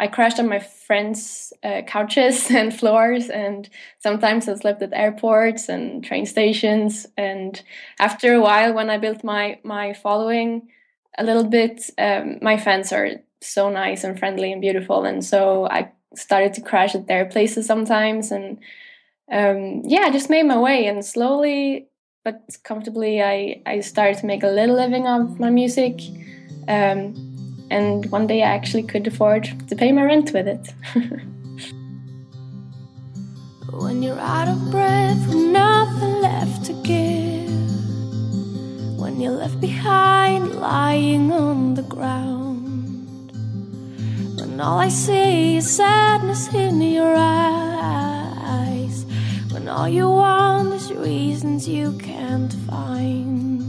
I crashed on my friends' uh, couches and floors, and sometimes I slept at airports and train stations. And after a while, when I built my my following a little bit, um, my fans are so nice and friendly and beautiful, and so I started to crash at their places sometimes. And um, yeah, I just made my way, and slowly but comfortably, I I started to make a little living off my music. Um, and one day I actually could afford to pay my rent with it. when you're out of breath with nothing left to give, when you're left behind lying on the ground, when all I see is sadness in your eyes, when all you want is reasons you can't find.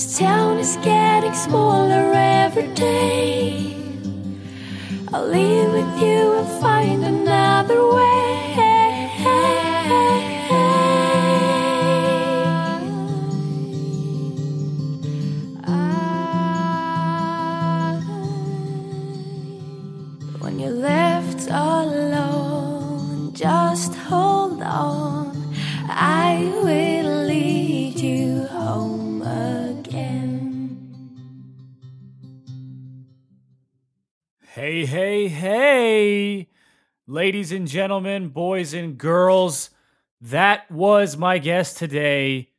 This town is getting smaller every day. I'll leave with you and find another way. Hey, hey, ladies and gentlemen, boys and girls, that was my guest today,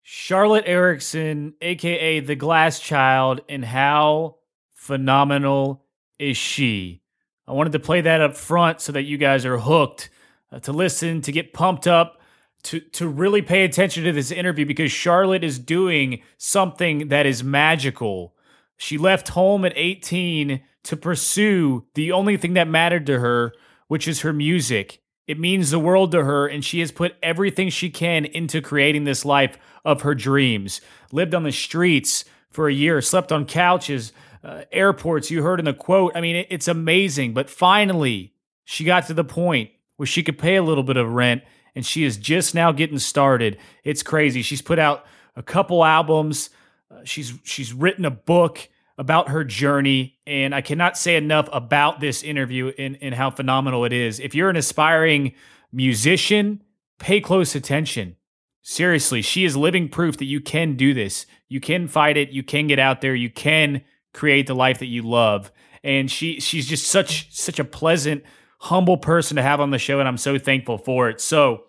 Charlotte Eriksson, aka the Glass Child, and how phenomenal is she? I wanted to play that up front so that you guys are hooked uh, to listen, to get pumped up, to to really pay attention to this interview because Charlotte is doing something that is magical. She left home at 18 to pursue the only thing that mattered to her, which is her music. It means the world to her, and she has put everything she can into creating this life of her dreams. Lived on the streets for a year, slept on couches, uh, airports. You heard in the quote. I mean, it, it's amazing. But finally, she got to the point where she could pay a little bit of rent, and she is just now getting started. It's crazy. She's put out a couple albums. Uh, she's she's written a book about her journey, and I cannot say enough about this interview and, and how phenomenal it is. If you're an aspiring musician, pay close attention. Seriously, she is living proof that you can do this. You can fight it. You can get out there. You can create the life that you love. And she she's just such such a pleasant, humble person to have on the show, and I'm so thankful for it. So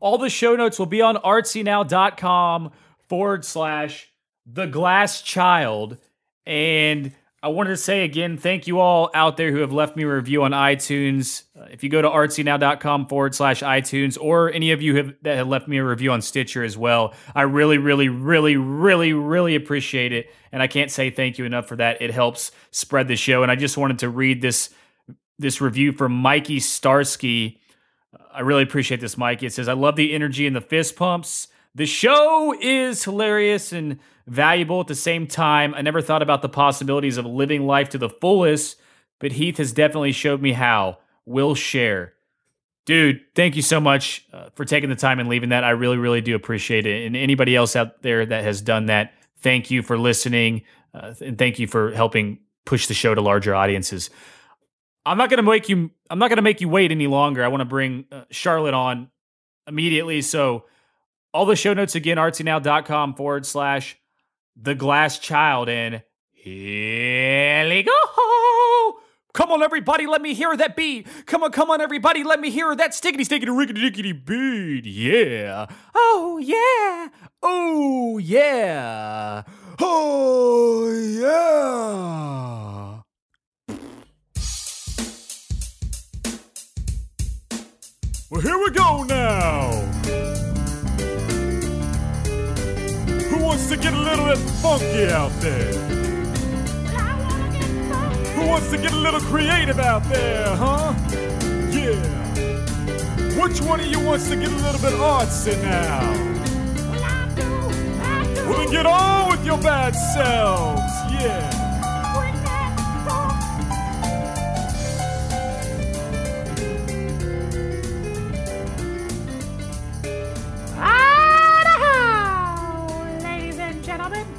all the show notes will be on artsynow.com forward slash the glass child. And I wanted to say again, thank you all out there who have left me a review on iTunes. Uh, if you go to artsynow.com forward slash iTunes, or any of you have, that have left me a review on Stitcher as well, I really, really, really, really, really appreciate it. And I can't say thank you enough for that. It helps spread the show. And I just wanted to read this this review from Mikey Starsky. I really appreciate this, Mikey. It says, I love the energy and the fist pumps. The show is hilarious and valuable at the same time. I never thought about the possibilities of living life to the fullest, but Heath has definitely showed me how. We'll share. Dude, thank you so much uh, for taking the time and leaving that. I really, really do appreciate it. And anybody else out there that has done that, thank you for listening. Uh, and thank you for helping push the show to larger audiences. I'm not gonna make you. I'm not gonna make you wait any longer. I want to bring uh, Charlotte on immediately. So all the show notes again, artsynow.com forward slash the glass child. And here we go. Come on, everybody, let me hear that beat. Come on, come on, everybody, let me hear that stickety stickety rickety dickety beat. Yeah. Oh, yeah. Oh, yeah. Oh, yeah. Well, here we go now. Who wants to get a little bit funky out there? Who wants to get a little creative out there, huh? Yeah. Which one of you wants to get a little bit artsy now? Well, then get on with your bad selves. Yeah.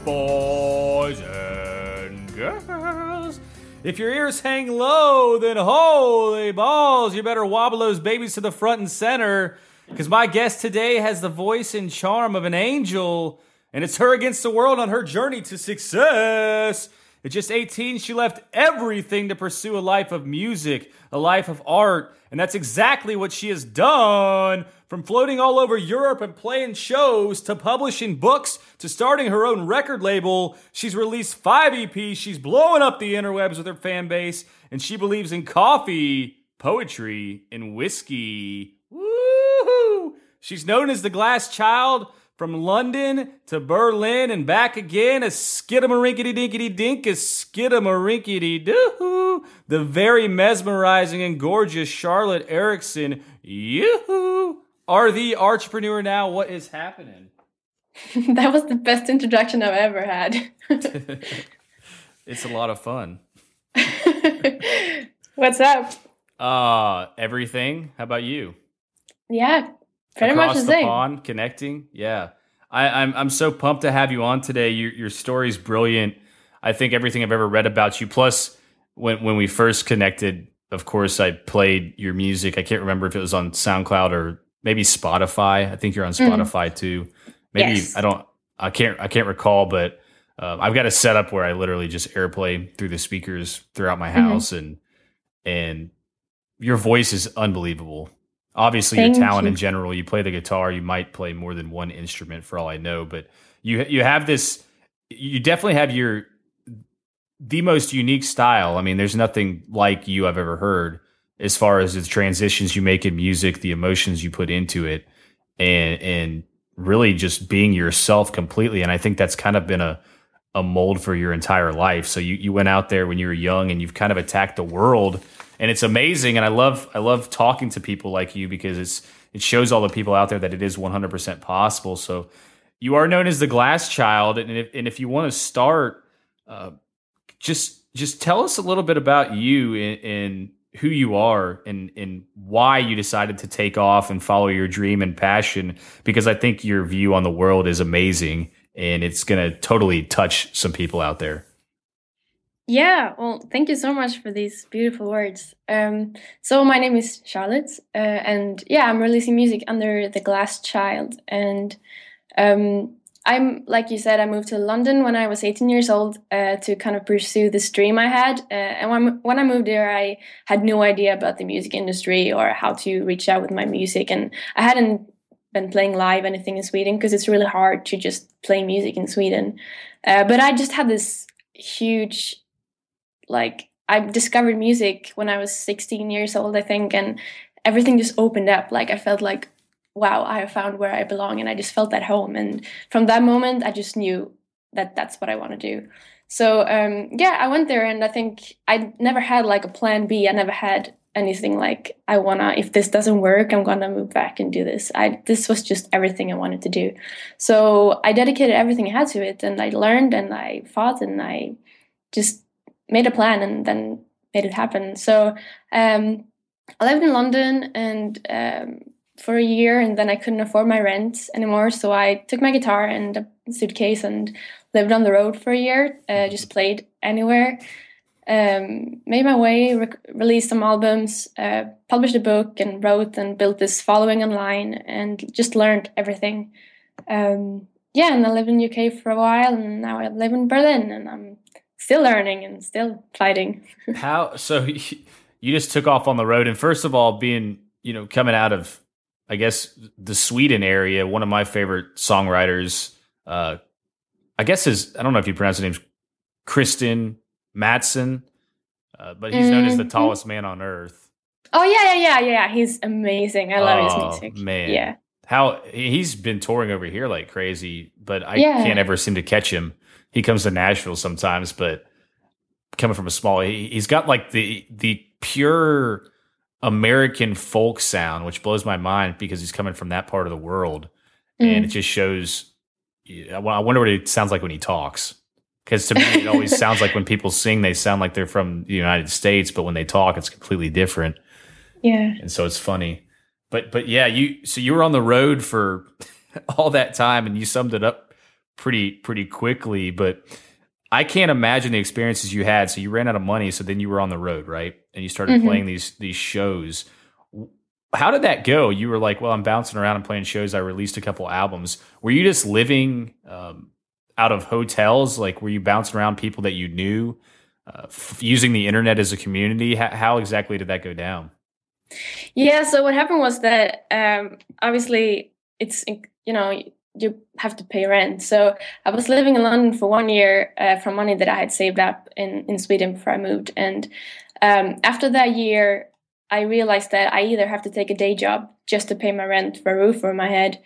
Boys and girls, If your ears hang low, then holy balls, you better wobble those babies to the front and center. Because my guest today has the voice and charm of an angel, and it's her against the world on her journey to success. At just 18, she left everything to pursue a life of music, a life of art, and that's exactly what she has done. From floating all over Europe and playing shows to publishing books to starting her own record label, she's released five EPs. She's blowing up the interwebs with her fan base, and she believes in coffee, poetry, and whiskey. Woohoo! She's known as the Glass Child from London to Berlin and back again, a skidamarinkity dinkity dink, a skidamarinkity doo. The very mesmerizing and gorgeous Charlotte Eriksson, yoo are the entrepreneur now. What is happening? that was the best introduction I've ever had. it's a lot of fun. What's up? Uh, everything. How about you? Yeah, Pretty Across much the, the same. pond, connecting. Yeah, I, I'm I'm so pumped to have you on today. Your your story's brilliant. I think everything I've ever read about you. Plus, when when we first connected, of course, I played your music. I can't remember if it was on SoundCloud or maybe Spotify. I think you're on Mm. Spotify too. Maybe Yes. I don't. I can't. I can't recall, but uh, I've got a setup where I literally just AirPlay through the speakers throughout my Mhm. house, and and your voice is unbelievable. Obviously, Thank your talent you. in general. You play the guitar. You might play more than one instrument, for all I know. But you you have this. You definitely have your the most unique style. I mean, there's nothing like you I've ever heard as far as the transitions you make in music, the emotions you put into it, and and really just being yourself completely. And I think that's kind of been a a mold for your entire life. So you you went out there when you were young and you've kind of attacked the world and it's amazing and I love I love talking to people like you because it's it shows all the people out there that it is 100% possible. So you are known as the glass child and if and if you want to start uh, just just tell us a little bit about you and, and who you are and and why you decided to take off and follow your dream and passion because I think your view on the world is amazing and it's going to totally touch some people out there. Yeah, well, thank you so much for these beautiful words. Um, so my name is Charlotte, uh, and yeah, I'm releasing music under the Glass Child, and um, I'm like you said, I moved to London when I was 18 years old uh, to kind of pursue this dream I had. Uh, and when when I moved there, I had no idea about the music industry or how to reach out with my music, and I hadn't been playing live anything in Sweden because it's really hard to just play music in Sweden. Uh, but I just had this huge like I discovered music when I was 16 years old, I think, and everything just opened up. Like I felt like, wow, I have found where I belong, and I just felt at home. And from that moment, I just knew that that's what I want to do. So um, yeah, I went there, and I think I never had like a plan B. I never had anything like I wanna. If this doesn't work, I'm gonna move back and do this. I this was just everything I wanted to do. So I dedicated everything I had to it, and I learned, and I fought, and I just made a plan and then made it happen. So um, I lived in London and um, for a year, and then I couldn't afford my rent anymore. So I took my guitar and a suitcase and lived on the road for a year. Uh, just played anywhere. Um, made my way, rec- released some albums, uh, published a book, and wrote and built this following online, and just learned everything. Um, yeah, and I lived in UK for a while, and now I live in Berlin, and I'm still learning and still fighting. How so you just took off on the road and first of all being, you know, coming out of I guess the Sweden area, one of my favorite songwriters uh I guess his I don't know if you pronounce his name Kristian Matsson, uh, but he's known as the Mhm. tallest man on earth. Oh yeah, yeah, yeah, yeah. He's amazing. I love Oh, his music. man. Yeah. How he's been touring over here like crazy, but I Yeah. can't ever seem to catch him. He comes to Nashville sometimes, but coming from a small, he, he's got like the the pure American folk sound, which blows my mind because he's coming from that part of the world, and Mm. it just shows. I I wonder what it sounds like when he talks. Because to me, it always sounds like when people sing, they sound like they're from the United States, but when they talk, it's completely different Yeah. and so it's funny. But but yeah, you so you were on the road for all that time, and you summed it up pretty pretty quickly. But I can't imagine the experiences you had. So you ran out of money, so then you were on the road, right? And you started mm-hmm. playing these these shows. How did that go? You were like, "Well, I'm bouncing around and playing shows. I released a couple albums." Were you just living um, out of hotels? Like, were you bouncing around people that you knew, uh, f- using the internet as a community? H- how exactly did that go down? Yeah. So what happened was that um, obviously it's you know you have to pay rent. So I was living in London for one year uh, from money that I had saved up in, in Sweden before I moved. And um, after that year, I realized that I either have to take a day job just to pay my rent for a roof over my head,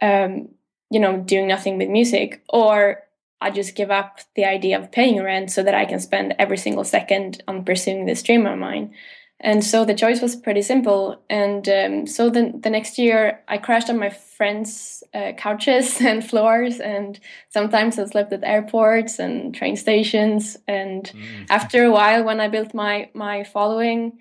um, you know, doing nothing with music, or I just give up the idea of paying rent so that I can spend every single second on pursuing this dream of mine. And so the choice was pretty simple. And um, so the, the next year, I crashed on my friends' uh, couches and floors. And sometimes I slept at airports and train stations. And mm. after a while, when I built my, my following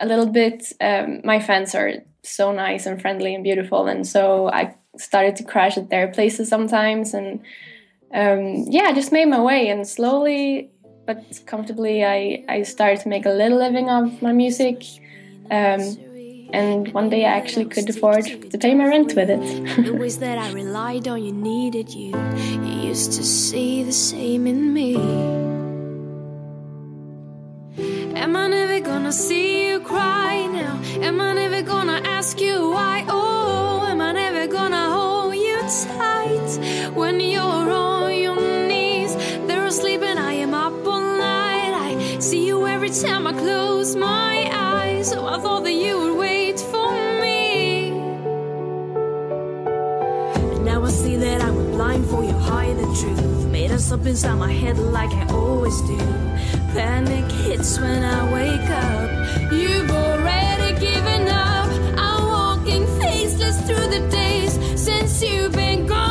a little bit, um, my fans are so nice and friendly and beautiful. And so I started to crash at their places sometimes. And um, yeah, I just made my way. And slowly, but comfortably I, I started to make a little living of my music. Um, and one day I actually could afford to pay my rent with it. the ways that I relied on you needed you. You used to see the same in me. Am I never gonna see you cry now? Am I never gonna ask you why? Oh, am I never gonna hold you tight when you're on your knees? They're See every time I close my eyes. So I thought that you would wait for me. And now I see that I was blind for you, hide the truth. Made us up inside my head like I always do. Panic hits when I wake up. You've already given up. I'm walking faceless through the days since you've been gone.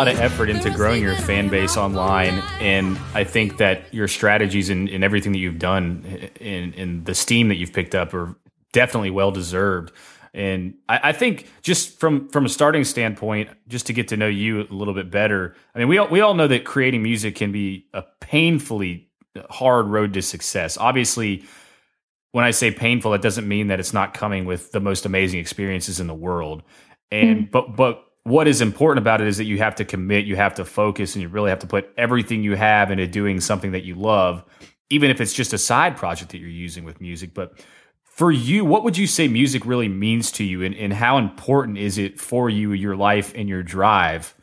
Lot of effort into growing your fan base online, and I think that your strategies and, and everything that you've done in, in the steam that you've picked up are definitely well deserved. And I, I, think just from from a starting standpoint, just to get to know you a little bit better. I mean, we all, we all know that creating music can be a painfully hard road to success. Obviously, when I say painful, it doesn't mean that it's not coming with the most amazing experiences in the world. And mm. but but what is important about it is that you have to commit, you have to focus, and you really have to put everything you have into doing something that you love, even if it's just a side project that you're using with music. But for you, what would you say music really means to you, and, and how important is it for you, your life, and your drive?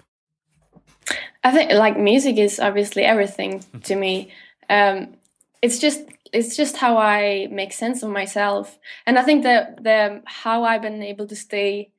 I think like music is obviously everything to me. Um, it's just it's just how I make sense of myself, and I think that the how I've been able to stay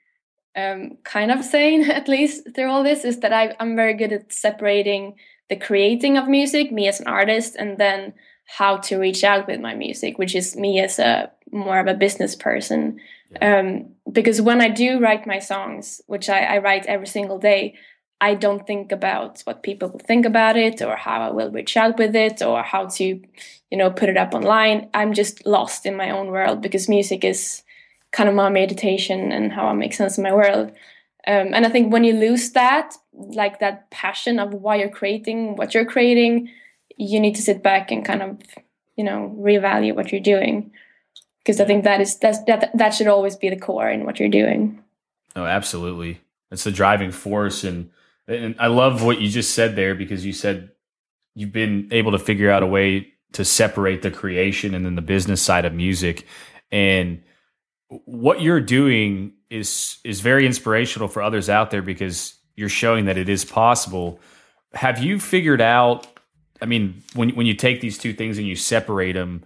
um, kind of saying at least through all this, is that I, I'm very good at separating the creating of music, me as an artist, and then how to reach out with my music, which is me as a more of a business person. Yeah. Um, because when I do write my songs, which I, I write every single day, I don't think about what people will think about it or how I will reach out with it or how to, you know, put it up online. I'm just lost in my own world because music is kind of my meditation and how I make sense of my world. Um, and I think when you lose that, like that passion of why you're creating what you're creating, you need to sit back and kind of, you know, reevaluate what you're doing. Because I think that is that's, that that should always be the core in what you're doing. Oh, absolutely. It's the driving force, and And I love what you just said there because you said you've been able to figure out a way to separate the creation and then the business side of music. And what you're doing is is very inspirational for others out there because you're showing that it is possible. Have you figured out I mean, when when you take these two things and you separate them,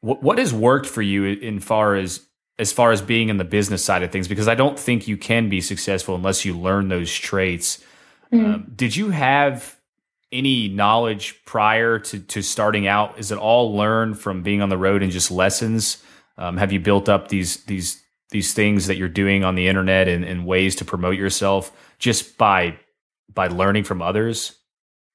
what what has worked for you in far as as far as being in the business side of things? Because I don't think you can be successful unless you learn those traits. Mm-hmm. Um, did you have any knowledge prior to to starting out? Is it all learned from being on the road and just lessons? Um, have you built up these these these things that you're doing on the internet and, and ways to promote yourself just by by learning from others?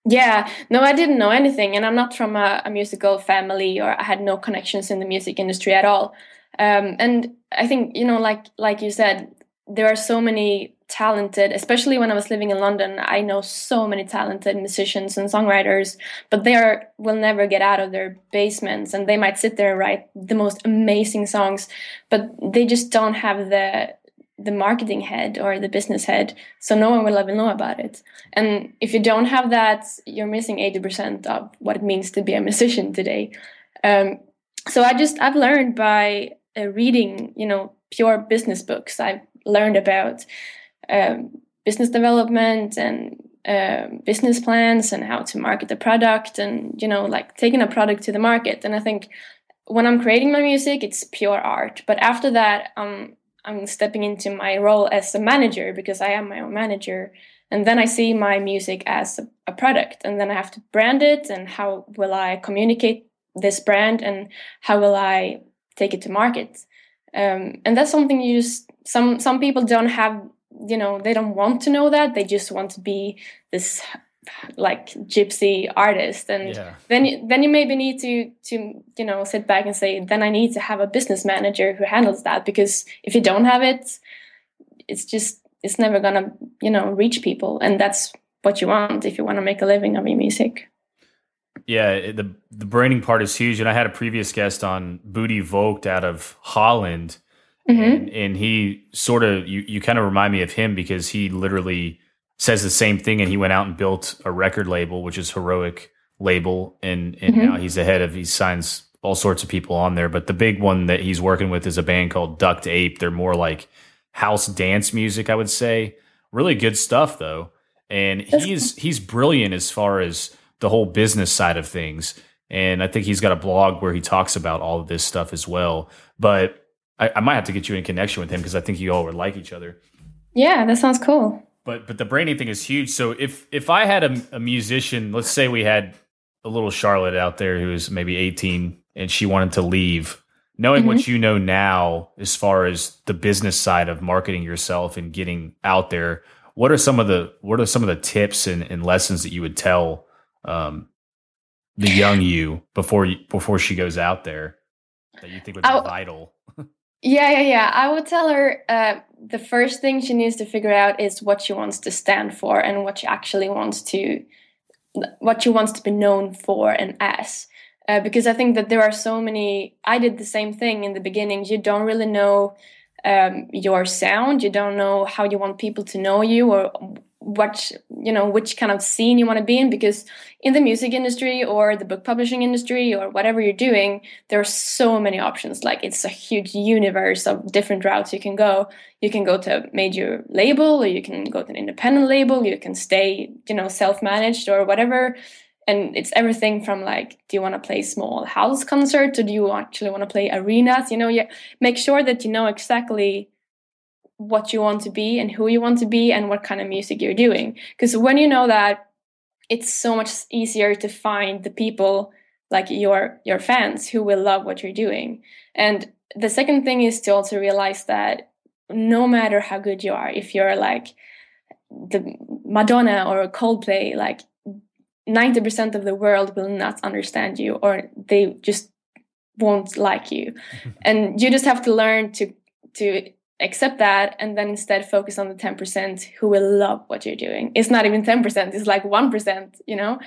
Yeah, no, I didn't know anything, and I'm not from a, a, musical family, or I had no connections in the music industry at all. Um, and I think you know, like like you said, there are so many talented, especially when I was living in London. I know so many talented musicians and songwriters, but they are will never get out of their basements, and they might sit there and write the most amazing songs, but they just don't have the the marketing head or the business head so no one will ever know about it and if you don't have that you're missing 80% of what it means to be a musician today um, so i just i've learned by uh, reading you know pure business books i've learned about um, business development and um, business plans and how to market the product and you know like taking a product to the market and i think when i'm creating my music it's pure art but after that um, I'm stepping into my role as a manager because I am my own manager. And then I see my music as a, a, product, and then I have to brand it. And how will I communicate this brand, and how will I take it to market? Um, and that's something you just some some people don't have. You know, they don't want to know that. They just want to be this like gypsy artist. And yeah. then you, then you maybe need to to you know sit back and say then i need to have a business manager who handles that. Because if you don't have it it's just it's never gonna you know reach people. And that's what you want if you want to make a living of your music. Yeah the the branding part is huge. And i had a previous guest on Booty Vogt out of holland mm-hmm. and, and he sort of you, you kind of remind me of him because he literally says the same thing, and he went out and built a record label, which is Heroic label, and and mm-hmm. now he's the head of. He signs all sorts of people on there, but the big one that he's working with is a band called Duct Ape. They're more like house dance music, I would say. Really good stuff though, and he's he's brilliant as far as the whole business side of things. And I think he's got a blog where he talks about all of this stuff as well. But I, I might have to get you in connection with him because I think you all would like each other. Yeah, that sounds cool but but the branding thing is huge. So if if I had a, a musician, let's say we had a little Charlotte out there who is maybe 18 and she wanted to leave, knowing mm-hmm. what you know now as far as the business side of marketing yourself and getting out there, what are some of the what are some of the tips and, and lessons that you would tell um, the young you before you, before she goes out there that you think would be I'll, vital? Yeah, yeah, yeah. I would tell her uh, the first thing she needs to figure out is what she wants to stand for and what she actually wants to, what she wants to be known for and as. Uh, because I think that there are so many. I did the same thing in the beginning. You don't really know um, your sound. You don't know how you want people to know you or what you know which kind of scene you want to be in because in the music industry or the book publishing industry or whatever you're doing there are so many options. Like it's a huge universe of different routes you can go. You can go to a major label or you can go to an independent label you can stay you know self-managed or whatever and it's everything from like do you want to play small house concerts or do you actually want to play arenas? You know you make sure that you know exactly what you want to be and who you want to be and what kind of music you're doing. Because when you know that, it's so much easier to find the people like your your fans who will love what you're doing. And the second thing is to also realize that no matter how good you are, if you're like the Madonna or Coldplay, like 90% of the world will not understand you or they just won't like you. and you just have to learn to to accept that and then instead focus on the 10% who will love what you're doing it's not even 10% it's like 1% you know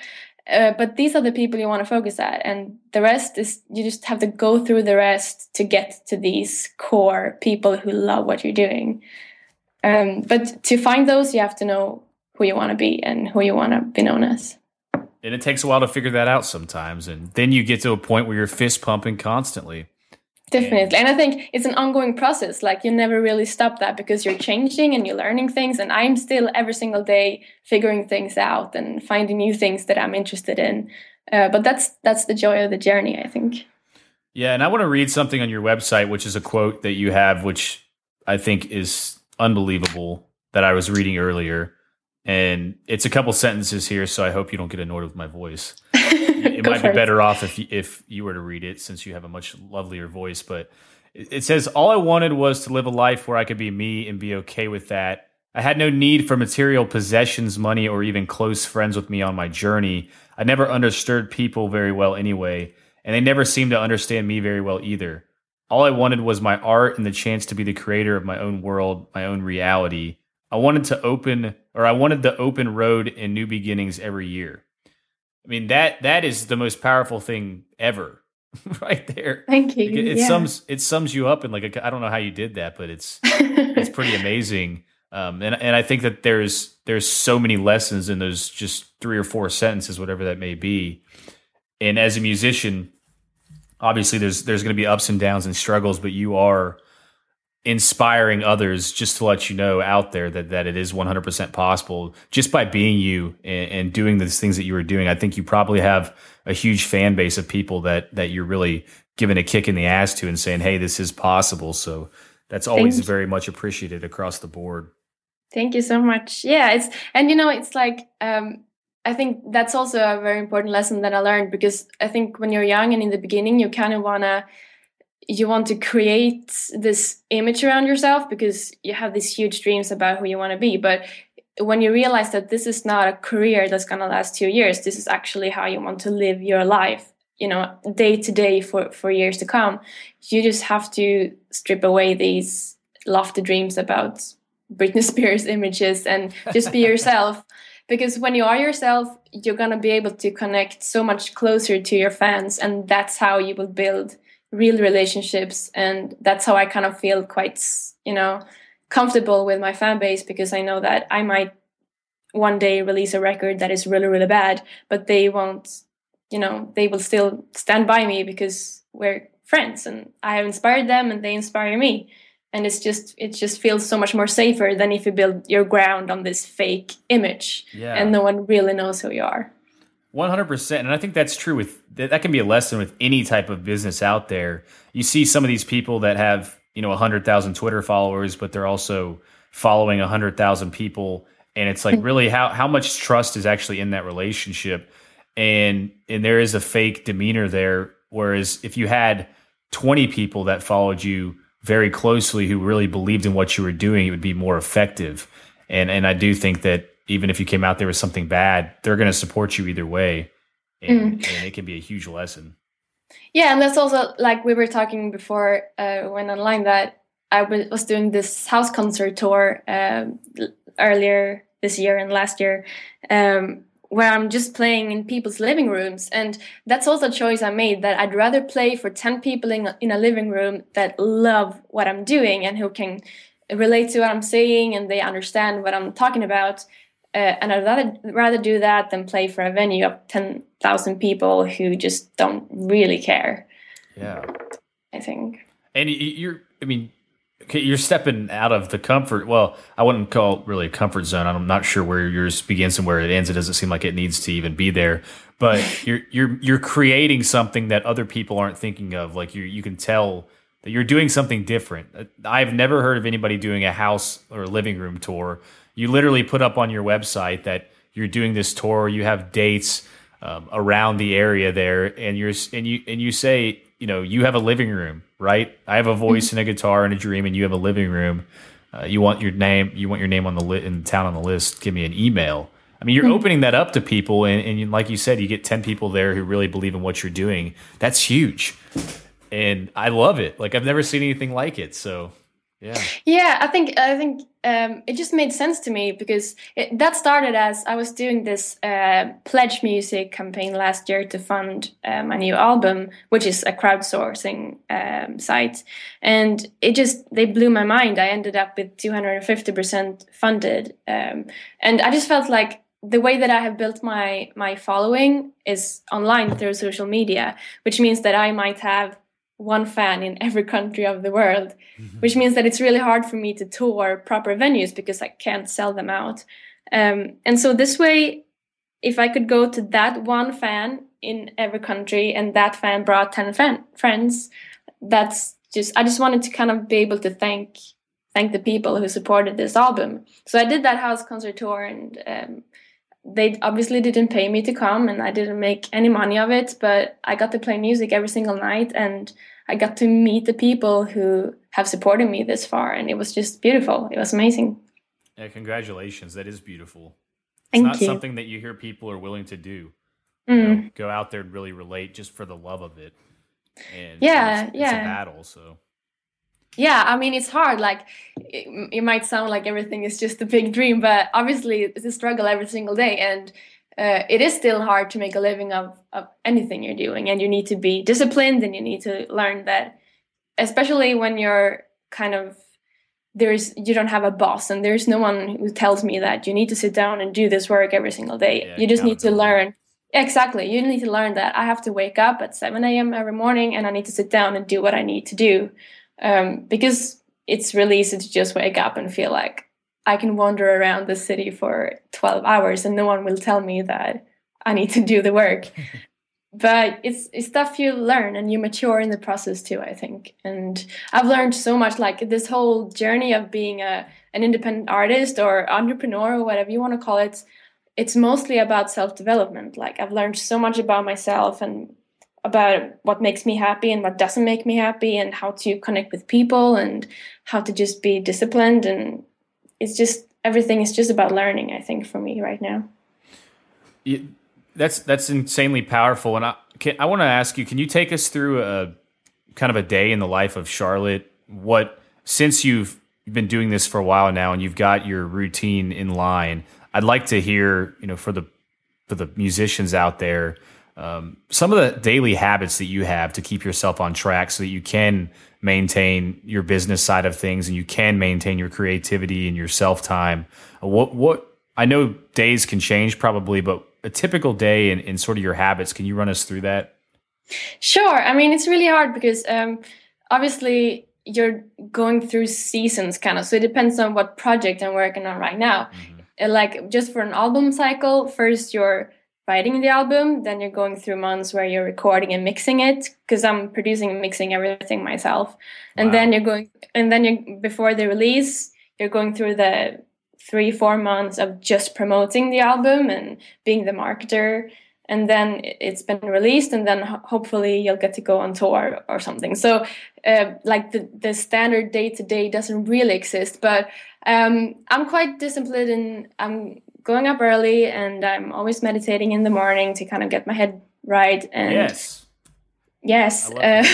uh, but these are the people you want to focus at and the rest is you just have to go through the rest to get to these core people who love what you're doing um, but to find those you have to know who you want to be and who you want to be known as. And it takes a while to figure that out sometimes. And then you get to a point where you're fist pumping constantly. Definitely. And I think it's an ongoing process. Like you never really stop that because you're changing and you're learning things. And I'm still every single day figuring things out and finding new things that I'm interested in. Uh, but that's that's the joy of the journey, I think. Yeah, and I want to read something on your website, which is a quote that you have, which I think is unbelievable that I was reading earlier. And it's a couple sentences here, so I hope you don't get annoyed with my voice. It might be better off if you, if you were to read it, since you have a much lovelier voice. But it says, "All I wanted was to live a life where I could be me and be okay with that. I had no need for material possessions, money, or even close friends with me on my journey. I never understood people very well anyway, and they never seemed to understand me very well either. All I wanted was my art and the chance to be the creator of my own world, my own reality." I wanted to open or I wanted the open road and new beginnings every year. I mean that that is the most powerful thing ever, right there. Thank you. It, it yeah. sums it sums you up in like I don't know how you did that, but it's it's pretty amazing. Um, and and I think that there's there's so many lessons in those just three or four sentences, whatever that may be. And as a musician, obviously there's there's going to be ups and downs and struggles, but you are inspiring others just to let you know out there that, that it is 100% possible just by being you and, and, doing these things that you were doing. I think you probably have a huge fan base of people that, that you're really giving a kick in the ass to and saying, Hey, this is possible. So that's always Thank very much appreciated across the board. Thank you so much. Yeah. It's, and you know, it's like, um, I think that's also a very important lesson that I learned because I think when you're young and in the beginning, you kind of want to you want to create this image around yourself because you have these huge dreams about who you want to be. But when you realize that this is not a career that's going to last 2 years this is actually how you want to live your life you know day to day for for years to come you just have to strip away these lofty dreams about Britney Spears images and just be yourself. Because when you are yourself you're going to be able to connect so much closer to your fans and that's how you will build real relationships and that's how i kind of feel quite you know comfortable with my fan base because i know that i might one day release a record that is really really bad but they won't you know they will still stand by me because we're friends and i have inspired them and they inspire me and it's just it just feels so much more safer than if you build your ground on this fake image yeah. and no one really knows who you are 100% and i think that's true with that can be a lesson with any type of business out there. You see some of these people that have you know 100000 twitter followers but they're also following 100000 people. And it's like really how how much trust is actually in that relationship? And and there is a fake demeanor there. Whereas if you had 20 people that followed you very closely who really believed in what you were doing it would be more effective. And and i do think that even if you came out there with something bad, they're going to support you either way. And, mm. and, it can be a huge lesson. Yeah, and that's also like we were talking before uh, when online that I was doing this house concert tour uh, earlier this year and last year, um, where I'm just playing in people's living rooms, and that's also a choice I made that I'd rather play for ten people in in a living room that love what I'm doing and who can relate to what I'm saying and they understand what I'm talking about uh, and I'd rather rather do that than play for a venue of ten thousand people who just don't really care. Yeah, I think. And you're, I mean, you're stepping out of the comfort. Well, I wouldn't call it really a comfort zone. I'm not sure where yours begins and where it ends. It doesn't seem like it needs to even be there. But you're you're you're creating something that other people aren't thinking of. Like you you can tell that you're doing something different. I've never heard of anybody doing a house or living room tour you literally put up on your website that you're doing this tour, you have dates um, around the area there, and you're and you and you say, you know, you have a living room, right? I have a voice mm-hmm. and a guitar and a dream, and you have a living room. Uh, you want your name, you want your name on the li- in town on the list. Give me an email. I mean, you're mm-hmm. opening that up to people, and, and like you said, you get ten people there who really believe in what you're doing. That's huge, and I love it. Like I've never seen anything like it. So Yeah. Yeah, I think I think um, it just made sense to me because it, that started as I was doing this uh, pledge music campaign last year to fund uh, my new album, which is a crowdsourcing um, site, and it just they blew my mind. I ended up with two hundred and fifty percent funded, um, and I just felt like the way that I have built my my following is online through social media, which means that I might have one fan in every country of the world, mm-hmm. which means that it's really hard for me to tour proper venues because I can't sell them out. Um, and so this way, if I could go to that one fan in every country and that fan brought 10 fan- friends, that's just, I just wanted to kind of be able to thank thank the people who supported this album. So I did that house concert tour and um, they obviously didn't pay me to come and I didn't make any money of it, but I got to play music every single night and I got to meet the people who have supported me this far and it was just beautiful. It was amazing. Yeah, congratulations. That is beautiful. It's Thank not you. something that you hear people are willing to do. You know, Mm. go out there and really relate just for the love of it. And Yeah, it's, it's yeah. a battle, so Yeah, I mean, it's hard. Like, it, it might sound like everything is just a big dream, but obviously, it's a struggle every single day. And uh, it is still hard to make a living of, of anything you're doing. And you need to be disciplined and you need to learn that, especially when you're kind of there's you don't have a boss and there's no one who tells me that you need to sit down and do this work every single day Yeah, you just need to learn exactly you need to learn that i have to wake up at 7 a.m every morning and i need to sit down and do what i need to do um, because it's really easy to just wake up and feel like i can wander around the city for 12 hours and no one will tell me that i need to do the work. But it's it's stuff you learn and you mature in the process too i think. And i've learned so much like this whole journey of being a an independent artist or entrepreneur or whatever you want to call it it's mostly about self development like i've learned so much about myself and about what makes me happy and what doesn't make me happy and how to connect with people and how to just be disciplined and it's just everything is just about learning i think for me right now You- that's that's insanely powerful. And I can, I want to ask you, can you take us through a kind of a day in the life of Charlotte? What since you've been doing this for a while now and you've got your routine in line, I'd like to hear, you know, for the for the musicians out there, um, some of the daily habits that you have to keep yourself on track so that you can maintain your business side of things and you can maintain your creativity and your self time. What what I know days can change probably, but a typical day in, in sort of your habits, can you run us through that? Sure. I mean, it's really hard because um, obviously you're going through seasons, kind of. So it depends on what project I'm working on right now. Uh, Like just for an album cycle, first you're writing the album, then you're going through months where you're recording and mixing it because I'm producing and mixing everything myself. And Wow. then you're going, and then you before the release, you're going through the three four months of just promoting the album and being the marketer and then it- it's been released and then ho- hopefully you'll get to go on tour or something so uh, like the, the standard day to day doesn't really exist but um, i'm quite disciplined and i'm going up early and i'm always meditating in the morning to kind of get my head right and yes. Yes, uh,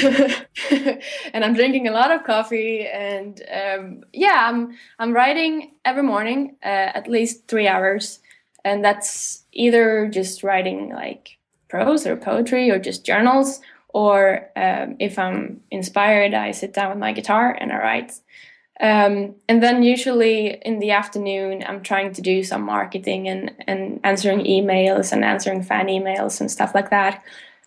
and I'm drinking a lot of coffee, and um, yeah, I'm I'm writing every morning, uh, at least three hours, and that's either just writing like prose or poetry or just journals, or um, if I'm inspired, I sit down with my guitar and I write. Um, and then usually in the afternoon, I'm trying to do some marketing and, and answering emails and answering fan emails and stuff like that.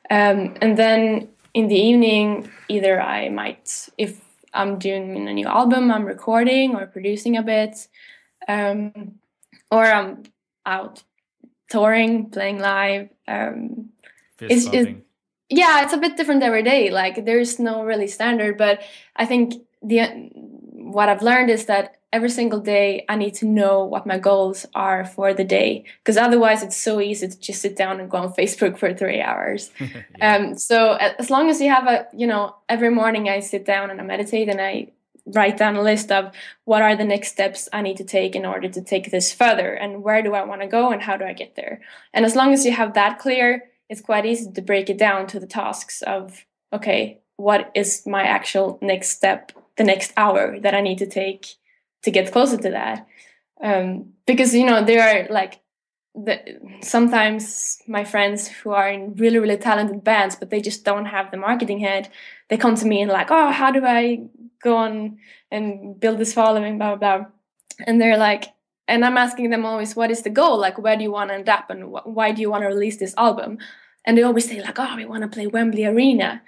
Um, and then in the evening, either I might, if I'm doing a new album, I'm recording or producing a bit, um, or I'm out touring, playing live. Um, Fist Is- is- yeah, it's a bit different every day. Like there's no really standard, but I think the what I've learned is that every single day I need to know what my goals are for the day because otherwise it's so easy to just sit down and go on Facebook for three hours. Yeah. Um, so as long as you have a, you know, every morning I sit down and I meditate and I write down a list of what are the next steps I need to take in order to take this further and where do I want to go and how do I get there. And as long as you have that clear, it's quite easy to break it down to the tasks of, okay, what is my actual next step the next hour that I need to take to get closer to that. Um, because you know there are like the, sometimes my friends who are in really really talented bands but they just don't have the marketing head they come to me and like oh how do i go on and build this following? Blah blah blah. And they're like and i'm asking them always what is the goal? Like where do you want to end up? And wh- why do you want to release this album? And they always say like oh we want to play wembley arena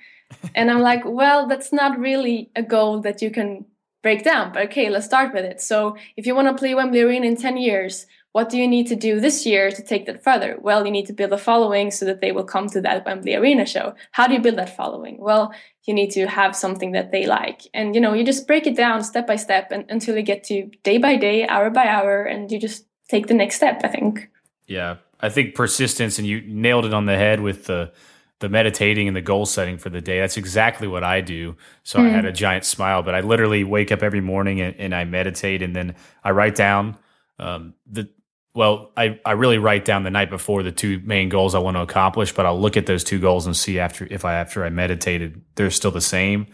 and i'm like well that's not really a goal that you can break down but okay let's start with it so if you want to play wembley arena in 10 years what do you need to do this year to take that further? Well, you need to build a following so that they will come to that Wembley Arena show. How do you build that following? Well, you need to have something that they like. And you know, you just break it down step by step and, until you get to day by day, hour by hour, and you just take the next step, I think. Yeah. I think persistence and you nailed it on the head with the the meditating and the goal setting for the day. That's exactly what I do. So mm. I had a giant smile, but I literally wake up every morning and, and I meditate and then I write down um, the well, I, I really write down the night before the two main goals I want to accomplish, but I'll look at those two goals and see after if I after I meditated, they're still the same.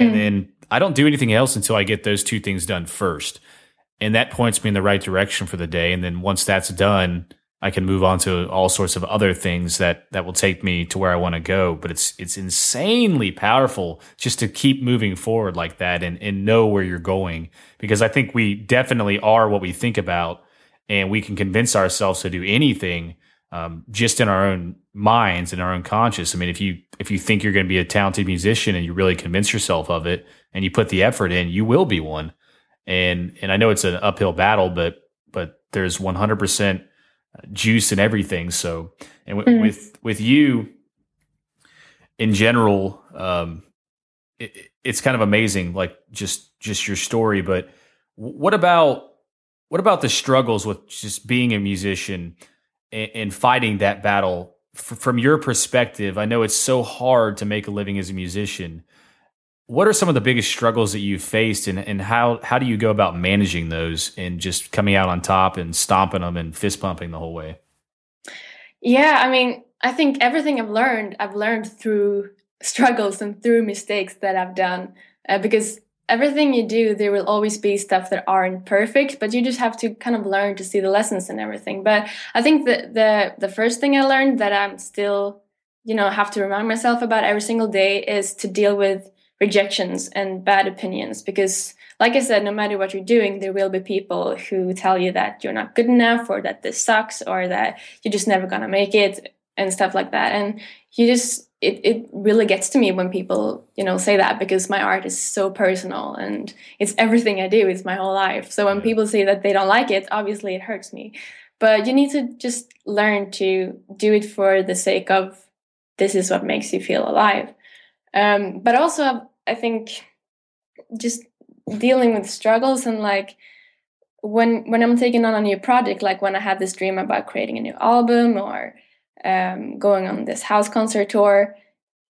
And mm. then I don't do anything else until I get those two things done first. And that points me in the right direction for the day. And then once that's done, I can move on to all sorts of other things that that will take me to where I want to go. But it's it's insanely powerful just to keep moving forward like that and, and know where you're going. Because I think we definitely are what we think about and we can convince ourselves to do anything um, just in our own minds and our own conscious. I mean, if you if you think you're going to be a talented musician and you really convince yourself of it and you put the effort in, you will be one. And and I know it's an uphill battle, but but there's 100 percent juice and everything. So and w- mm. with with you in general, um, it, it's kind of amazing, like just just your story. But what about what about the struggles with just being a musician and, and fighting that battle F- from your perspective? I know it's so hard to make a living as a musician. What are some of the biggest struggles that you've faced, and, and how how do you go about managing those and just coming out on top and stomping them and fist pumping the whole way? Yeah, I mean, I think everything I've learned, I've learned through struggles and through mistakes that I've done. Uh, because everything you do there will always be stuff that aren't perfect but you just have to kind of learn to see the lessons and everything but i think the the the first thing i learned that i'm still you know have to remind myself about every single day is to deal with rejections and bad opinions because like i said no matter what you're doing there will be people who tell you that you're not good enough or that this sucks or that you're just never gonna make it and stuff like that. And you just it, it really gets to me when people you know say that because my art is so personal and it's everything i do it's my whole life. So when people say that they don't like it obviously it hurts me. But you need to just learn to do it for the sake of this is what makes you feel alive. Um, but also i think just dealing with struggles and like when when i'm taking on a new project like when i had this dream about creating a new album or um, going on this house concert tour,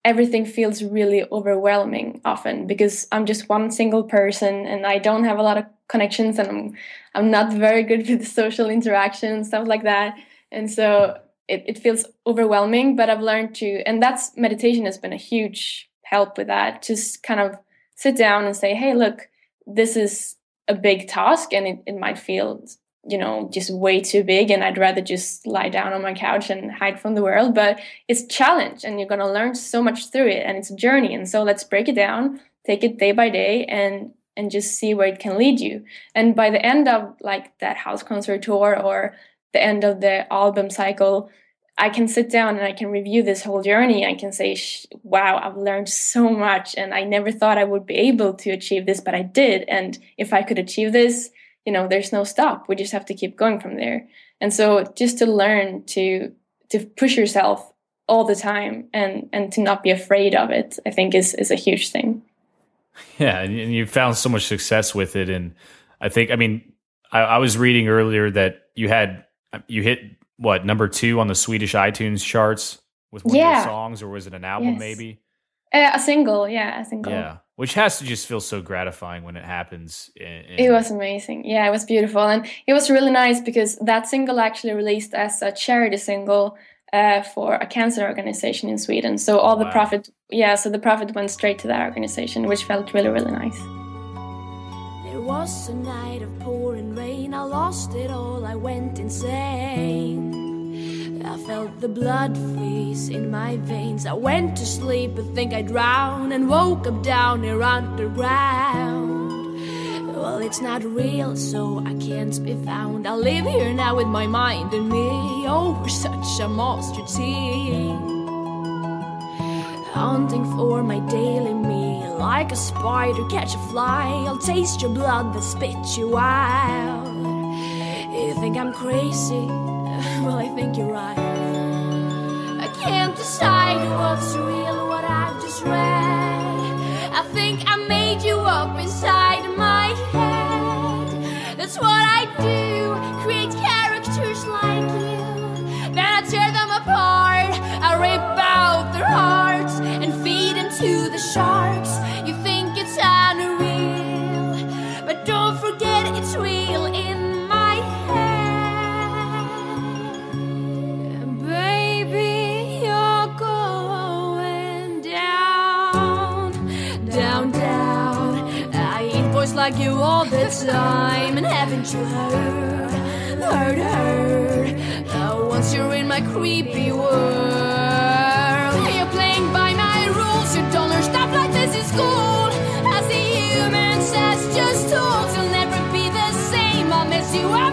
everything feels really overwhelming often because I'm just one single person and I don't have a lot of connections and I'm I'm not very good with social interaction stuff like that. And so it, it feels overwhelming, but I've learned to and that's meditation has been a huge help with that. Just kind of sit down and say, hey, look, this is a big task and it, it might feel you know just way too big and i'd rather just lie down on my couch and hide from the world. But it's a challenge and you're going to learn so much through it and it's a journey. And so let's break it down take it day by day and and just see where it can lead you. And by the end of like that house concert tour or the end of the album cycle i can sit down and i can review this whole journey i can say wow i've learned so much and i never thought i would be able to achieve this but i did. And if i could achieve this you know there's no stop. We just have to keep going from there. And so just to learn to to push yourself all the time and and to not be afraid of it i think is is a huge thing. Yeah and you found so much success with it. And i think i mean i, I was reading earlier that you had you hit what number two on the swedish itunes charts with one yeah. of your songs or was it an album yes. maybe uh, a single yeah a single yeah which has to just feel so gratifying when it happens. In, it was amazing. Yeah, it was beautiful. And it was really nice because that single actually released as a charity single uh, for a cancer organization in Sweden. So all oh, the profit, yeah, so the profit went straight to that organization, which felt really, really nice. Was a night of pouring rain. I lost it all, I went insane. I felt the blood freeze in my veins. I went to sleep, but think I drowned, and woke up down here underground. Well, it's not real, so I can't be found. I live here now with my mind and me over such a monster team. Hunting for my daily meal, like a spider catch a fly. I'll taste your blood, then spit you out. You think I'm crazy? Well, I think you're right. I can't decide what's real, what I've just read. I think I made you up inside my head. That's what I do, create characters like you. Then I tear them apart, I rip like you all the time, and haven't you heard, heard, heard? Uh, once you're in my creepy world, you're playing by my rules. You don't learn stuff like this in school. As a human says, just tools. You'll never be the same. I'll mess you up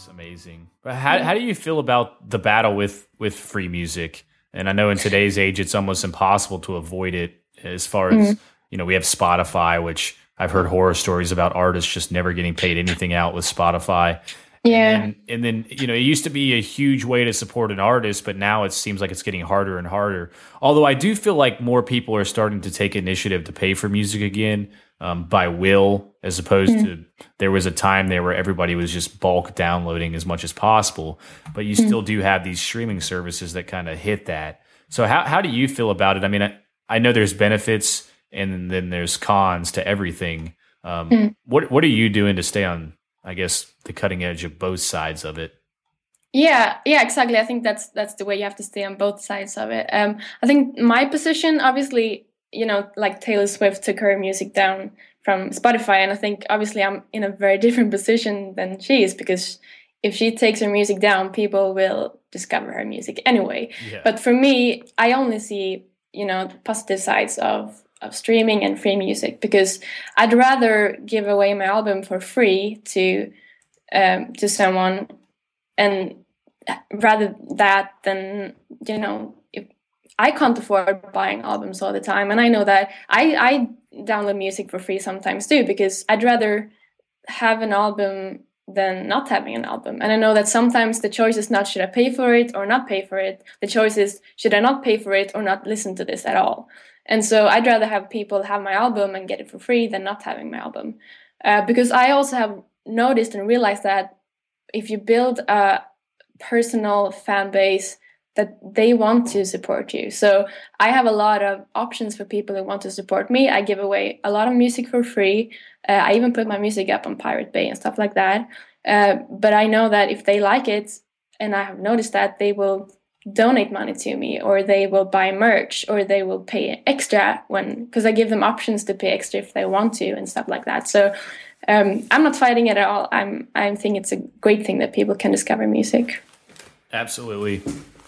is amazing. But how how do you feel about the battle with with free music? And I know in today's age, it's almost impossible to avoid it. As far as mm-hmm. you know, we have Spotify, which I've heard horror stories about artists just never getting paid anything out with Spotify. Yeah. And, and then, you know, it used to be a huge way to support an artist, but now it seems like it's getting harder and harder. Although I do feel like more people are starting to take initiative to pay for music again um, by will, as opposed to there was a time there where everybody was just bulk downloading as much as possible. But you still do have these streaming services that kind of hit that. So, how, how do you feel about it? I mean, I, I know there's benefits and then there's cons to everything. Um, What What are you doing to stay on, I guess, the cutting edge of both sides of it? Yeah, yeah, exactly. I think that's that's the way you have to stay on both sides of it. Um, I think my position, obviously, you know, like Taylor Swift took her music down from Spotify, and I think obviously I'm in a very different position than she is because if she takes her music down, people will discover her music anyway. Yeah. But for me, I only see you know the positive sides of of streaming and free music because I'd rather give away my album for free to um, to someone and rather that than you know I can't afford buying albums all the time and I know that. I I download music for free sometimes too because I'd rather have an album than not having an album. And I know that sometimes the choice is not should I pay for it or not pay for it. The choice is should I not pay for it or not listen to this at all. And so I'd rather have people have my album and get it for free than not having my album. Uh, because I also have noticed and realized that if you build a personal fan base that they want to support you. So I have a lot of options for people who want to support me. I give away a lot of music for free. Uh, I even put my music up on Pirate Bay and stuff like that. Uh, but I know that if they like it, and I have noticed that they will donate money to me or they will buy merch or they will pay extra when because I give them options to pay extra if they want to and stuff like that. So um, I'm not fighting it at all. I'm I think it's a great thing that people can discover music. Absolutely,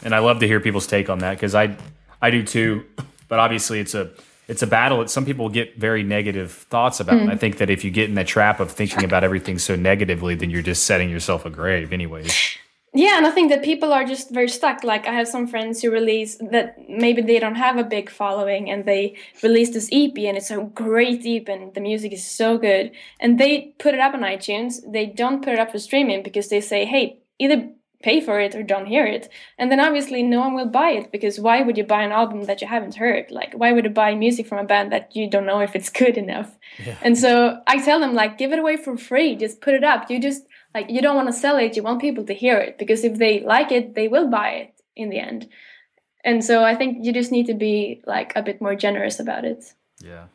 and I love to hear people's take on that because I I do too. But obviously, it's a it's a battle that some people get very negative thoughts about. And I hmm. think that if you get in the trap of thinking about everything so negatively, then you're just setting yourself a grave, anyways. Yeah, and I think that people are just very stuck. Like I have some friends who release that maybe they don't have a big following and they release this EP and it's a great EP and the music is so good. And they put it up on iTunes. They don't put it up for streaming because they say, hey, either pay for it or don't hear it. And then obviously no one will buy it because why would you buy an album that you haven't heard? Like why would you buy music from a band that you don't know if it's good enough? And so I tell them like give it away for free. Just put it up. You just like you don't want to sell it, you want people to hear it because if they like it, they will buy it in the end. And so I think you just need to be like a bit more generous about it. Yeah.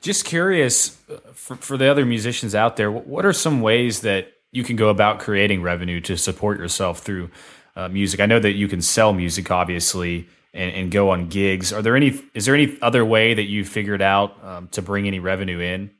Just curious uh, for, for the other musicians out there, what are some ways that you can go about creating revenue to support yourself through uh, music? I know that you can sell music, obviously, and, and, go on gigs. Are there any? Is there any other way that you figured out um, to bring any revenue in?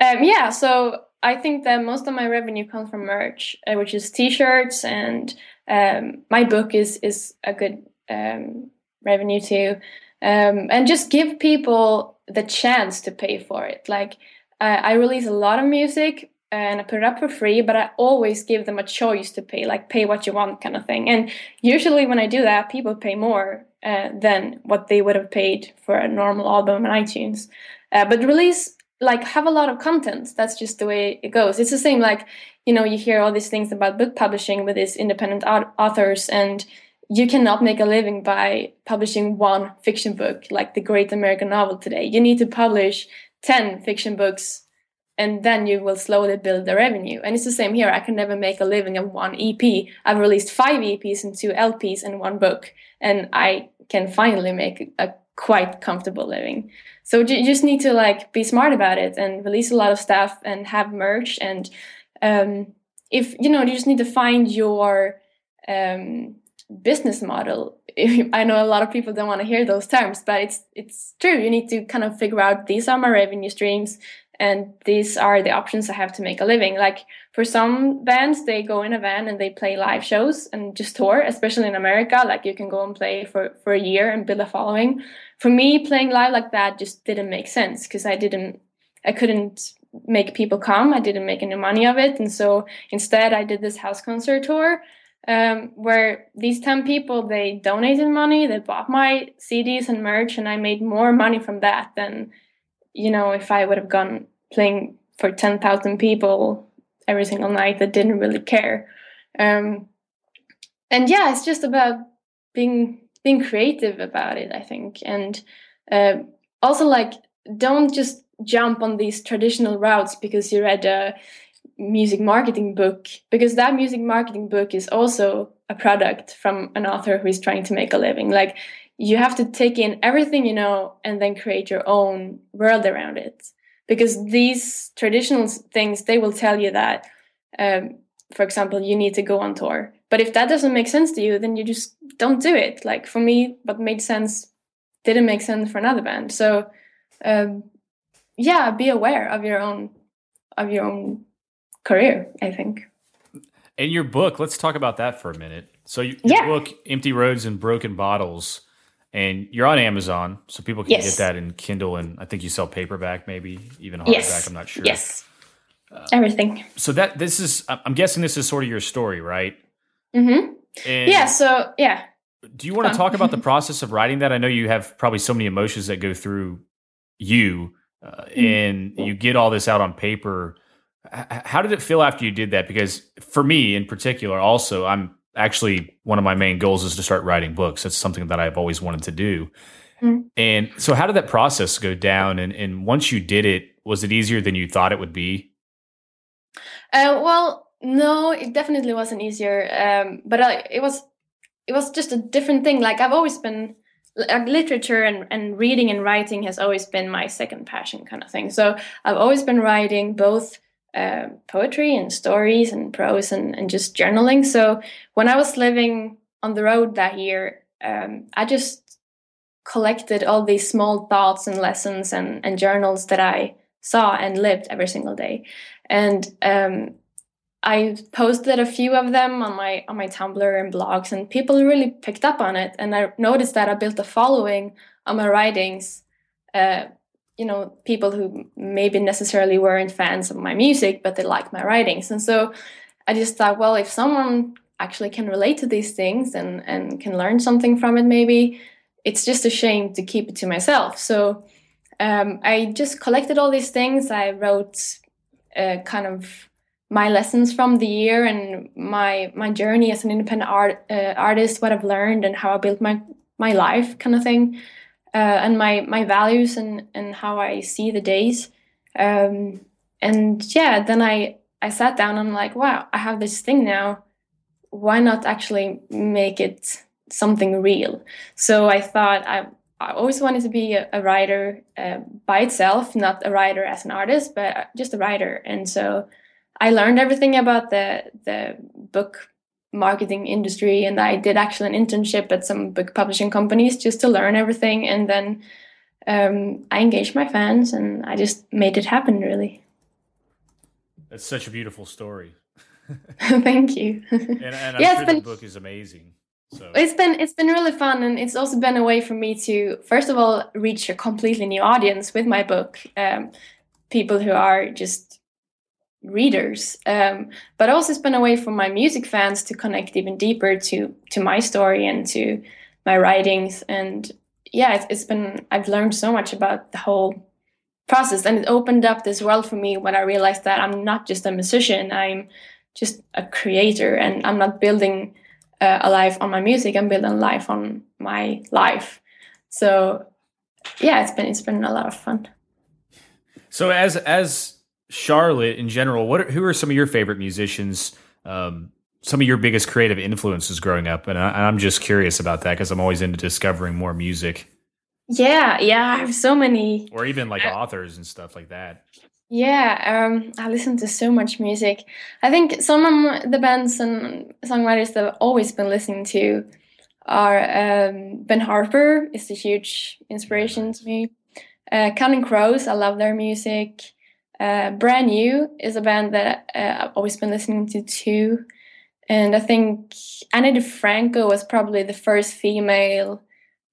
Um, yeah, so I think that most of my revenue comes from merch, uh, which is T-shirts, and um, my book is is a good um, revenue too. Um, and just give people the chance to pay for it. Like uh, I release a lot of music and I put it up for free, but I always give them a choice to pay, like pay what you want kind of thing. And usually when I do that, people pay more uh, than what they would have paid for a normal album on iTunes. Uh, but release like have a lot of content that's just the way it goes it's the same like you know you hear all these things about book publishing with these independent authors and you cannot make a living by publishing one fiction book like the great american novel today you need to publish 10 fiction books and then you will slowly build the revenue. And it's the same here. I can never make a living of one ep i've released five eps and two lps and one book and i can finally make a quite comfortable living. So you just need to like be smart about it and release a lot of stuff and have merch. And um, if you know you just need to find your um, business model. I know a lot of people don't want to hear those terms but it's it's true. You need to kind of figure out these are my revenue streams and these are the options i have to make a living. Like for some bands they go in a van and they play live shows and just tour especially in america. Like you can go and play for for a year and build a following. For me playing live like that just didn't make sense because i didn't i couldn't make people come. I didn't make any money of it. And so instead i did this house concert tour um, where these 10 people they donated money they bought my cds and merch and i made more money from that than you know if i would have gone playing for 10,000 people every single night that didn't really care. Um, and yeah it's just about being being creative about it i think. And uh, also like don't just jump on these traditional routes because you read a music marketing book because that music marketing book is also a product from an author who is trying to make a living. Like you have to take in everything you know and then create your own world around it. Because these traditional things they will tell you that um, for example you need to go on tour. But if that doesn't make sense to you then you just don't do it. Like for me what made sense didn't make sense for another band. So um, yeah be aware of your own of your own career i think. In your book let's talk about that for a minute. So your yeah. book empty roads and broken bottles and you're on amazon so people can yes. get that in kindle and i think you sell paperback maybe even hardback yes. i'm not sure. Yes. Uh, everything. So that this is i'm guessing this is sort of your story right? Mm-hmm. And yeah so yeah. do you want to talk about the process of writing that? I know you have probably so many emotions that go through you uh, mm-hmm. and you get all this out on paper. How did it feel after you did that? Because for me in particular also i'm actually one of my main goals is to start writing books. That's something that i've always wanted to do. Mm-hmm. and so how did that process go down? And, and once you did it was it easier than you thought it would be? Uh, well no it definitely wasn't easier. Um, but I, it was it was just a different thing. Like i've always been like literature and, and reading and writing has always been my second passion kind of thing. So i've always been writing both uh, poetry and stories and prose and, and just journaling so when i was living on the road that year um, i just collected all these small thoughts and lessons and, and journals that i saw and lived every single day and um, I posted a few of them on my on my Tumblr and blogs, and people really picked up on it. And I noticed that I built a following on my writings. Uh, you know, people who maybe necessarily weren't fans of my music, but they like my writings. And so I just thought, well, if someone actually can relate to these things and and can learn something from it, maybe it's just a shame to keep it to myself. So um, I just collected all these things. I wrote uh, kind of my lessons from the year and my my journey as an independent art uh, artist, what I've learned and how I built my my life, kind of thing, uh, and my my values and and how I see the days. Um, and yeah, then I I sat down and I'm like, wow, I have this thing now. Why not actually make it something real? So I thought I I always wanted to be a, a writer uh, by itself, not a writer as an artist, but just a writer. And so I learned everything about the the book marketing industry, and I did actually an internship at some book publishing companies just to learn everything. And then um, I engaged my fans, and I just made it happen. Really, that's such a beautiful story. Thank you. and, and I'm yeah, sure been, the book is amazing. So it's been it's been really fun, and it's also been a way for me to first of all reach a completely new audience with my book, um, people who are just readers, um, but also it's been a way for my music fans to connect even deeper to to my story and to my writings. And yeah, it's, it's been I've learned so much about the whole process, and it opened up this world for me when I realized that I'm not just a musician, I'm just a creator, and I'm not building uh, a life on my music and build a life on my life. So yeah, it's been it's been a lot of fun. So as as Charlotte in general, what are, who are some of your favorite musicians? Um, some of your biggest creative influences growing up, and I, am just curious about that because I'm always into discovering more music. Yeah, yeah, I have so many, or even like authors and stuff like that. Yeah, um, I listen to so much music. I think some of the bands and songwriters that I've always been listening to are um, Ben Harper is a huge inspiration to me. Uh, Counting Crows, I love their music. Uh, Brand New is a band that uh, I've always been listening to too. And I think Ani DiFranco was probably the first female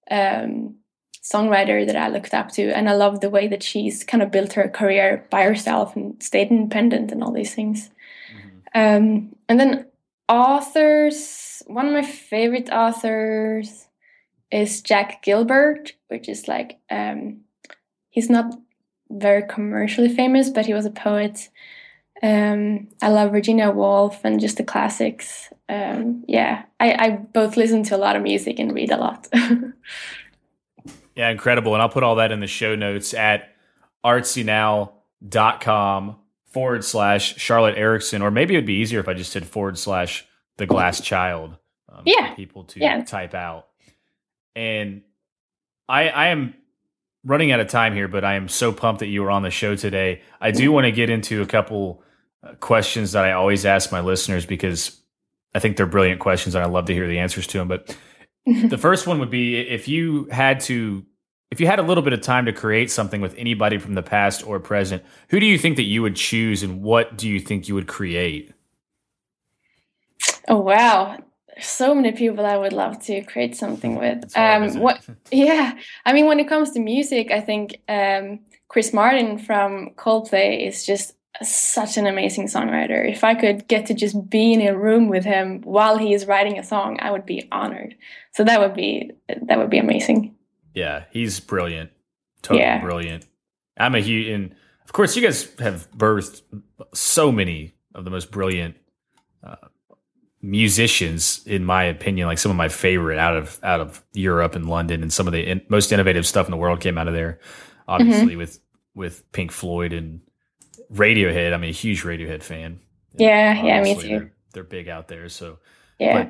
um, songwriter that I looked up to, and I love the way that she's kind of built her career by herself and stayed independent and all these things. Mm-hmm. Um, and then authors, one of my favorite authors is Jack Gilbert, which is like um, he's not very commercially famous, but he was a poet. Um, I love Virginia Woolf and just the classics. Um, yeah, I, I both listen to a lot of music and read a lot. Yeah, incredible. And I'll put all that in the show notes at artsynow.com forward slash Charlotte Eriksson. Or maybe it would be easier if I just said forward slash the glass child. Um, yeah. people to yeah. type out. And I, I am running out of time here, but I am so pumped that you were on the show today. I do want to get into a couple uh, questions that I always ask my listeners because I think they're brilliant questions and I love to hear the answers to them. But the first one would be if you had to if you had a little bit of time to create something with anybody from the past or present, who do you think that you would choose and what do you think you would create? Oh wow. So many people I would love to create something with. Um, what yeah. I mean when it comes to music, I think um, Chris Martin from Coldplay is just such an amazing songwriter. If I could get to just be in a room with him while he is writing a song, I would be honored. So that would be that would be amazing. Yeah, he's brilliant. Totally yeah. brilliant. I'm a huge and of course you guys have birthed so many of the most brilliant uh, musicians in my opinion like some of my favorite out of out of Europe and London and some of the in, most innovative stuff in the world came out of there obviously mm-hmm. with with Pink Floyd and Radiohead. I'm a huge Radiohead fan. Yeah, yeah, me too. They're, they're, big out there. So yeah,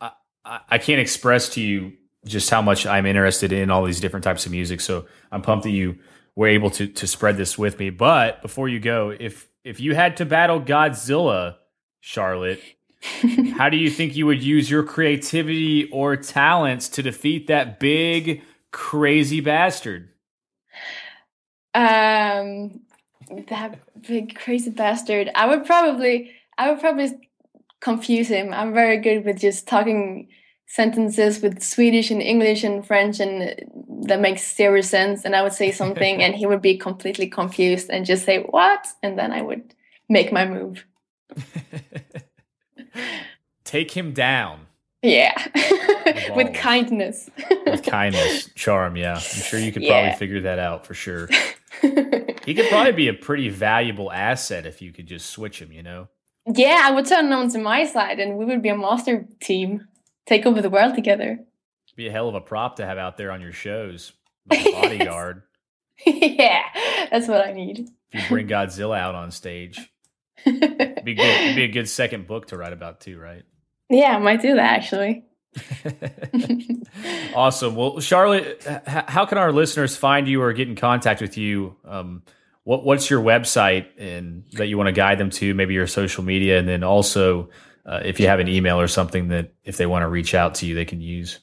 but I, I can't express to you just how much I'm interested in all these different types of music. So I'm pumped that you were able to to spread this with me. But before you go, if if you had to battle Godzilla, Charlotte, how do you think you would use your creativity or talents to defeat that big crazy bastard? Um, that big crazy bastard. I would probably I would probably confuse him. I'm very good with just talking sentences with Swedish and English and French and that makes zero sense and I would say something and he would be completely confused and just say what and then I would make my move. Take him down. Yeah. with kindness. with kindness, charm, yeah. I'm sure you could yeah. probably figure that out for sure. he could probably be a pretty valuable asset if you could just switch him, you know? Yeah, I would turn him to my side and we would be a master team. Take over the world together. Be a hell of a prop to have out there on your shows. Like bodyguard. yeah, that's what I need. If you bring Godzilla out on stage. It'd be good. Be a good second book to write about too, right? Yeah, I might do that actually. awesome. Well, Charlotte, how can our listeners find you or get in contact with you? Um, what, what's your website and that you want to guide them to? Maybe your social media, and then also uh, if you have an email or something that if they want to reach out to you, they can use.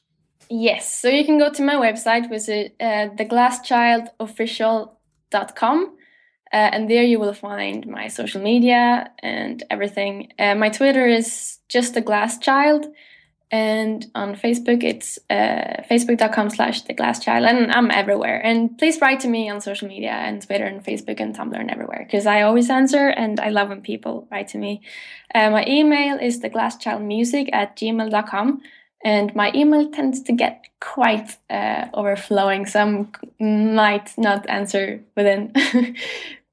Yes, so you can go to my website, which is uh, theglasschildofficial.com. Uh, and there you will find my social media and everything. Uh, my Twitter is just the glass child and on facebook it's uh, facebook.com slash the glass child and i'm everywhere and please write to me on social media and twitter and facebook and tumblr and everywhere because i always answer and i love when people write to me uh, my email is the glass child music at gmail.com and my email tends to get quite uh, overflowing I might not answer within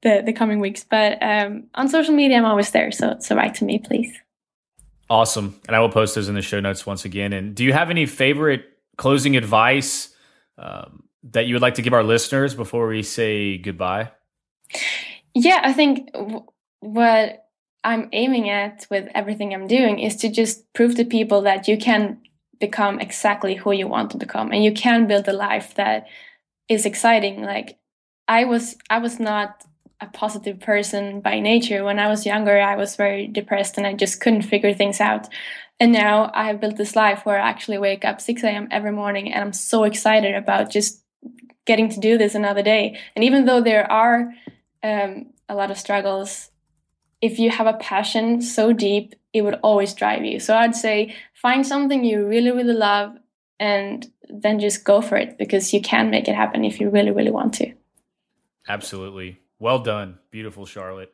the, the coming weeks but um, on social media i'm always there so so write to me please Awesome. And I will post those in the show notes once again. And do you have any favorite closing advice um, that you would like to give our listeners before we say goodbye? Yeah, I think w- what I'm aiming at with everything I'm doing is to just prove to people that you can become exactly who you want to become and you can build a life that is exciting. Like I was I was not a positive person by nature. When I was younger, I was very depressed and I just couldn't figure things out. And now I have built this life where I actually wake up 6 a.m. every morning and I'm so excited about just getting to do this another day. And even though there are um, a lot of struggles, if you have a passion so deep, it would always drive you. So I'd say find something you really, really love and then just go for it because you can make it happen if you really, really want to. Absolutely. Well done. Beautiful, Charlotte.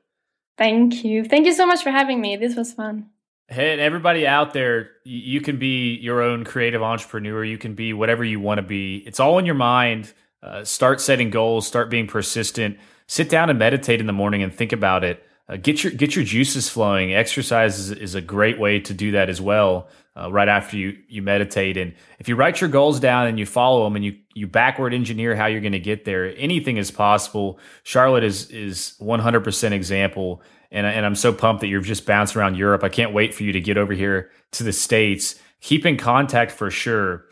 Thank you. Thank you so much for having me. This was fun. Hey, everybody out there, you can be your own creative entrepreneur. You can be whatever you want to be. It's all in your mind. Uh, start setting goals. Start being persistent. Sit down and meditate in the morning and think about it. Uh, get your get your juices flowing. Exercise is, is a great way to do that as well uh, right after you you meditate. And if you write your goals down and you follow them and you you backward engineer how you're going to get there, anything is possible. Charlotte is is 100% example. And, and I'm so pumped that you're just bouncing around Europe. I can't wait for you to get over here to the States. Keep in contact for sure.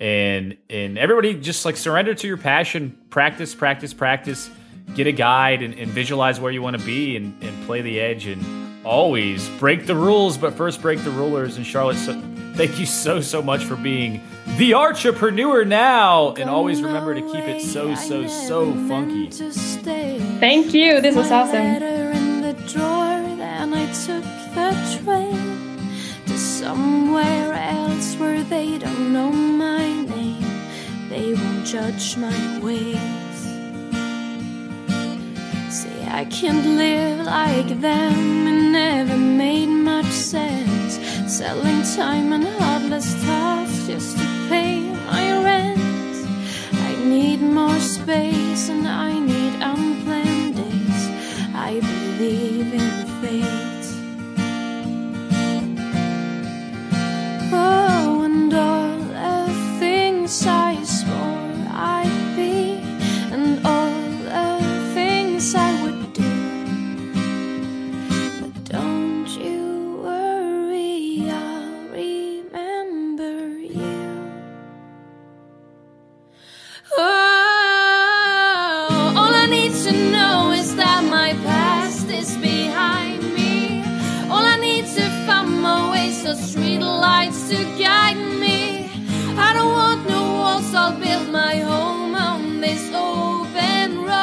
And and everybody just like surrender to your passion. Practice, practice, practice. Get a guide and, and visualize where you want to be and, and play the edge and always break the rules, but first break the rulers. And Charlotte, so, thank you so, so much for being the entrepreneur now. And always remember to keep it so, so, so funky. Thank you. This was awesome. somewhere else where they don't know my name. They won't judge my ways. I can't live like them, it never made much sense. Selling time and heartless thoughts just to pay my rent. I need more space and I need unplanned days. I believe in fate. Oh, to guide me I don't want no walls I'll build my home on this open road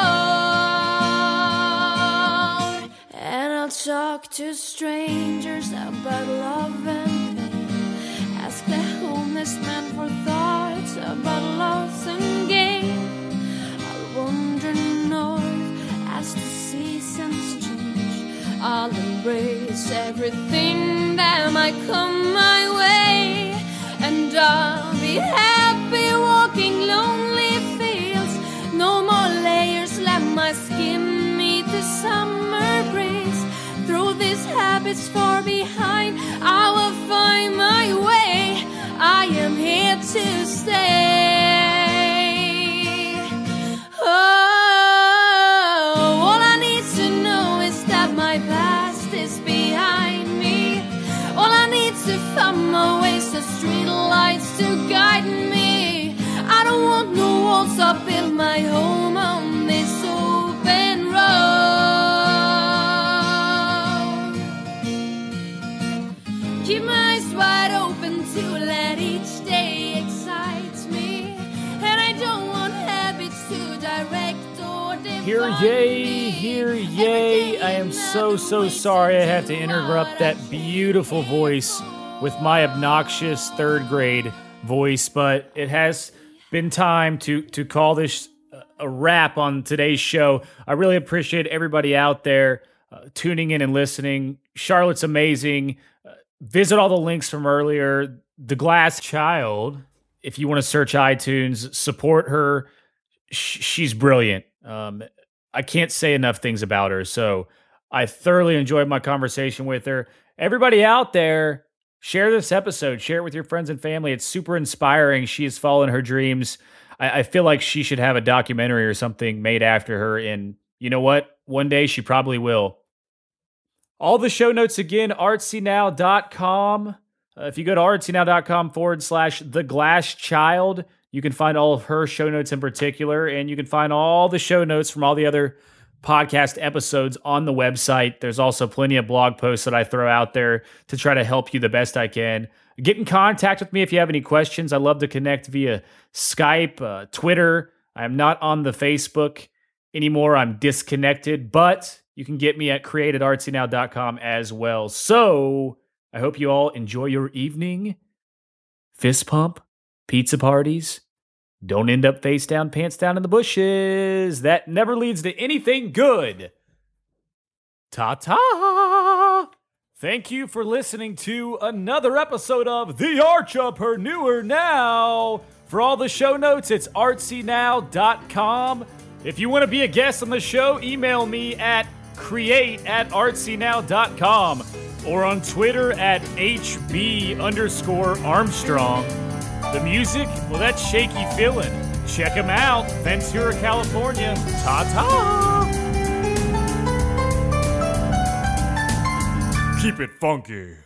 and I'll talk to strangers about love and pain. Ask the homeless man for thoughts about loss and gain. I'll wander north as the seasons change. I'll embrace everything that might come my way, and I'll be happy walking lonely fields. No more layers, let my skin meet the summer breeze Through these habits far behind. I will find my way. I am here to stay. My home on this open road. Keep my eyes wide open to let each day excite me. And I don't want habits to direct or define Hear hear. I am so, so sorry I have to interrupt that beautiful voice with my obnoxious third grade voice, but it has been time to to call this a wrap on today's show. I really appreciate everybody out there uh, tuning in and listening. Charlotte's amazing. Uh, visit all the links from earlier. The Glass Child, if you want to search iTunes, support her. Sh- she's brilliant. Um, I can't say enough things about her. So I thoroughly enjoyed my conversation with her. Everybody out there, share this episode, share it with your friends and family. It's super inspiring. She has followed her dreams. I, I feel like she should have a documentary or something made after her. And you know what? One day she probably will. All the show notes again, artsynow.com. Uh, if you go to artsynow.com forward slash the glass child, you can find all of her show notes in particular, and you can find all the show notes from all the other podcast episodes on the website. There's also plenty of blog posts that I throw out there to try to help you the best I can. Get in contact with me if you have any questions. I love to connect via Skype, uh, Twitter. I'm not on the Facebook anymore. I'm disconnected, but you can get me at createdartsynow.com as well. So I hope you all enjoy your evening. Fist pump, pizza parties. Don't end up face down, pants down in the bushes. That never leads to anything good. Ta ta. Thank you for listening to another episode of The Archipreneur Now. For all the show notes, it's artsynow.com. If you want to be a guest on the show, email me at create at artsynow.com or on Twitter at HB underscore Armstrong. The music, well, that's Shaky feeling. Check him out, Ventura, California. Ta ta! Keep it funky.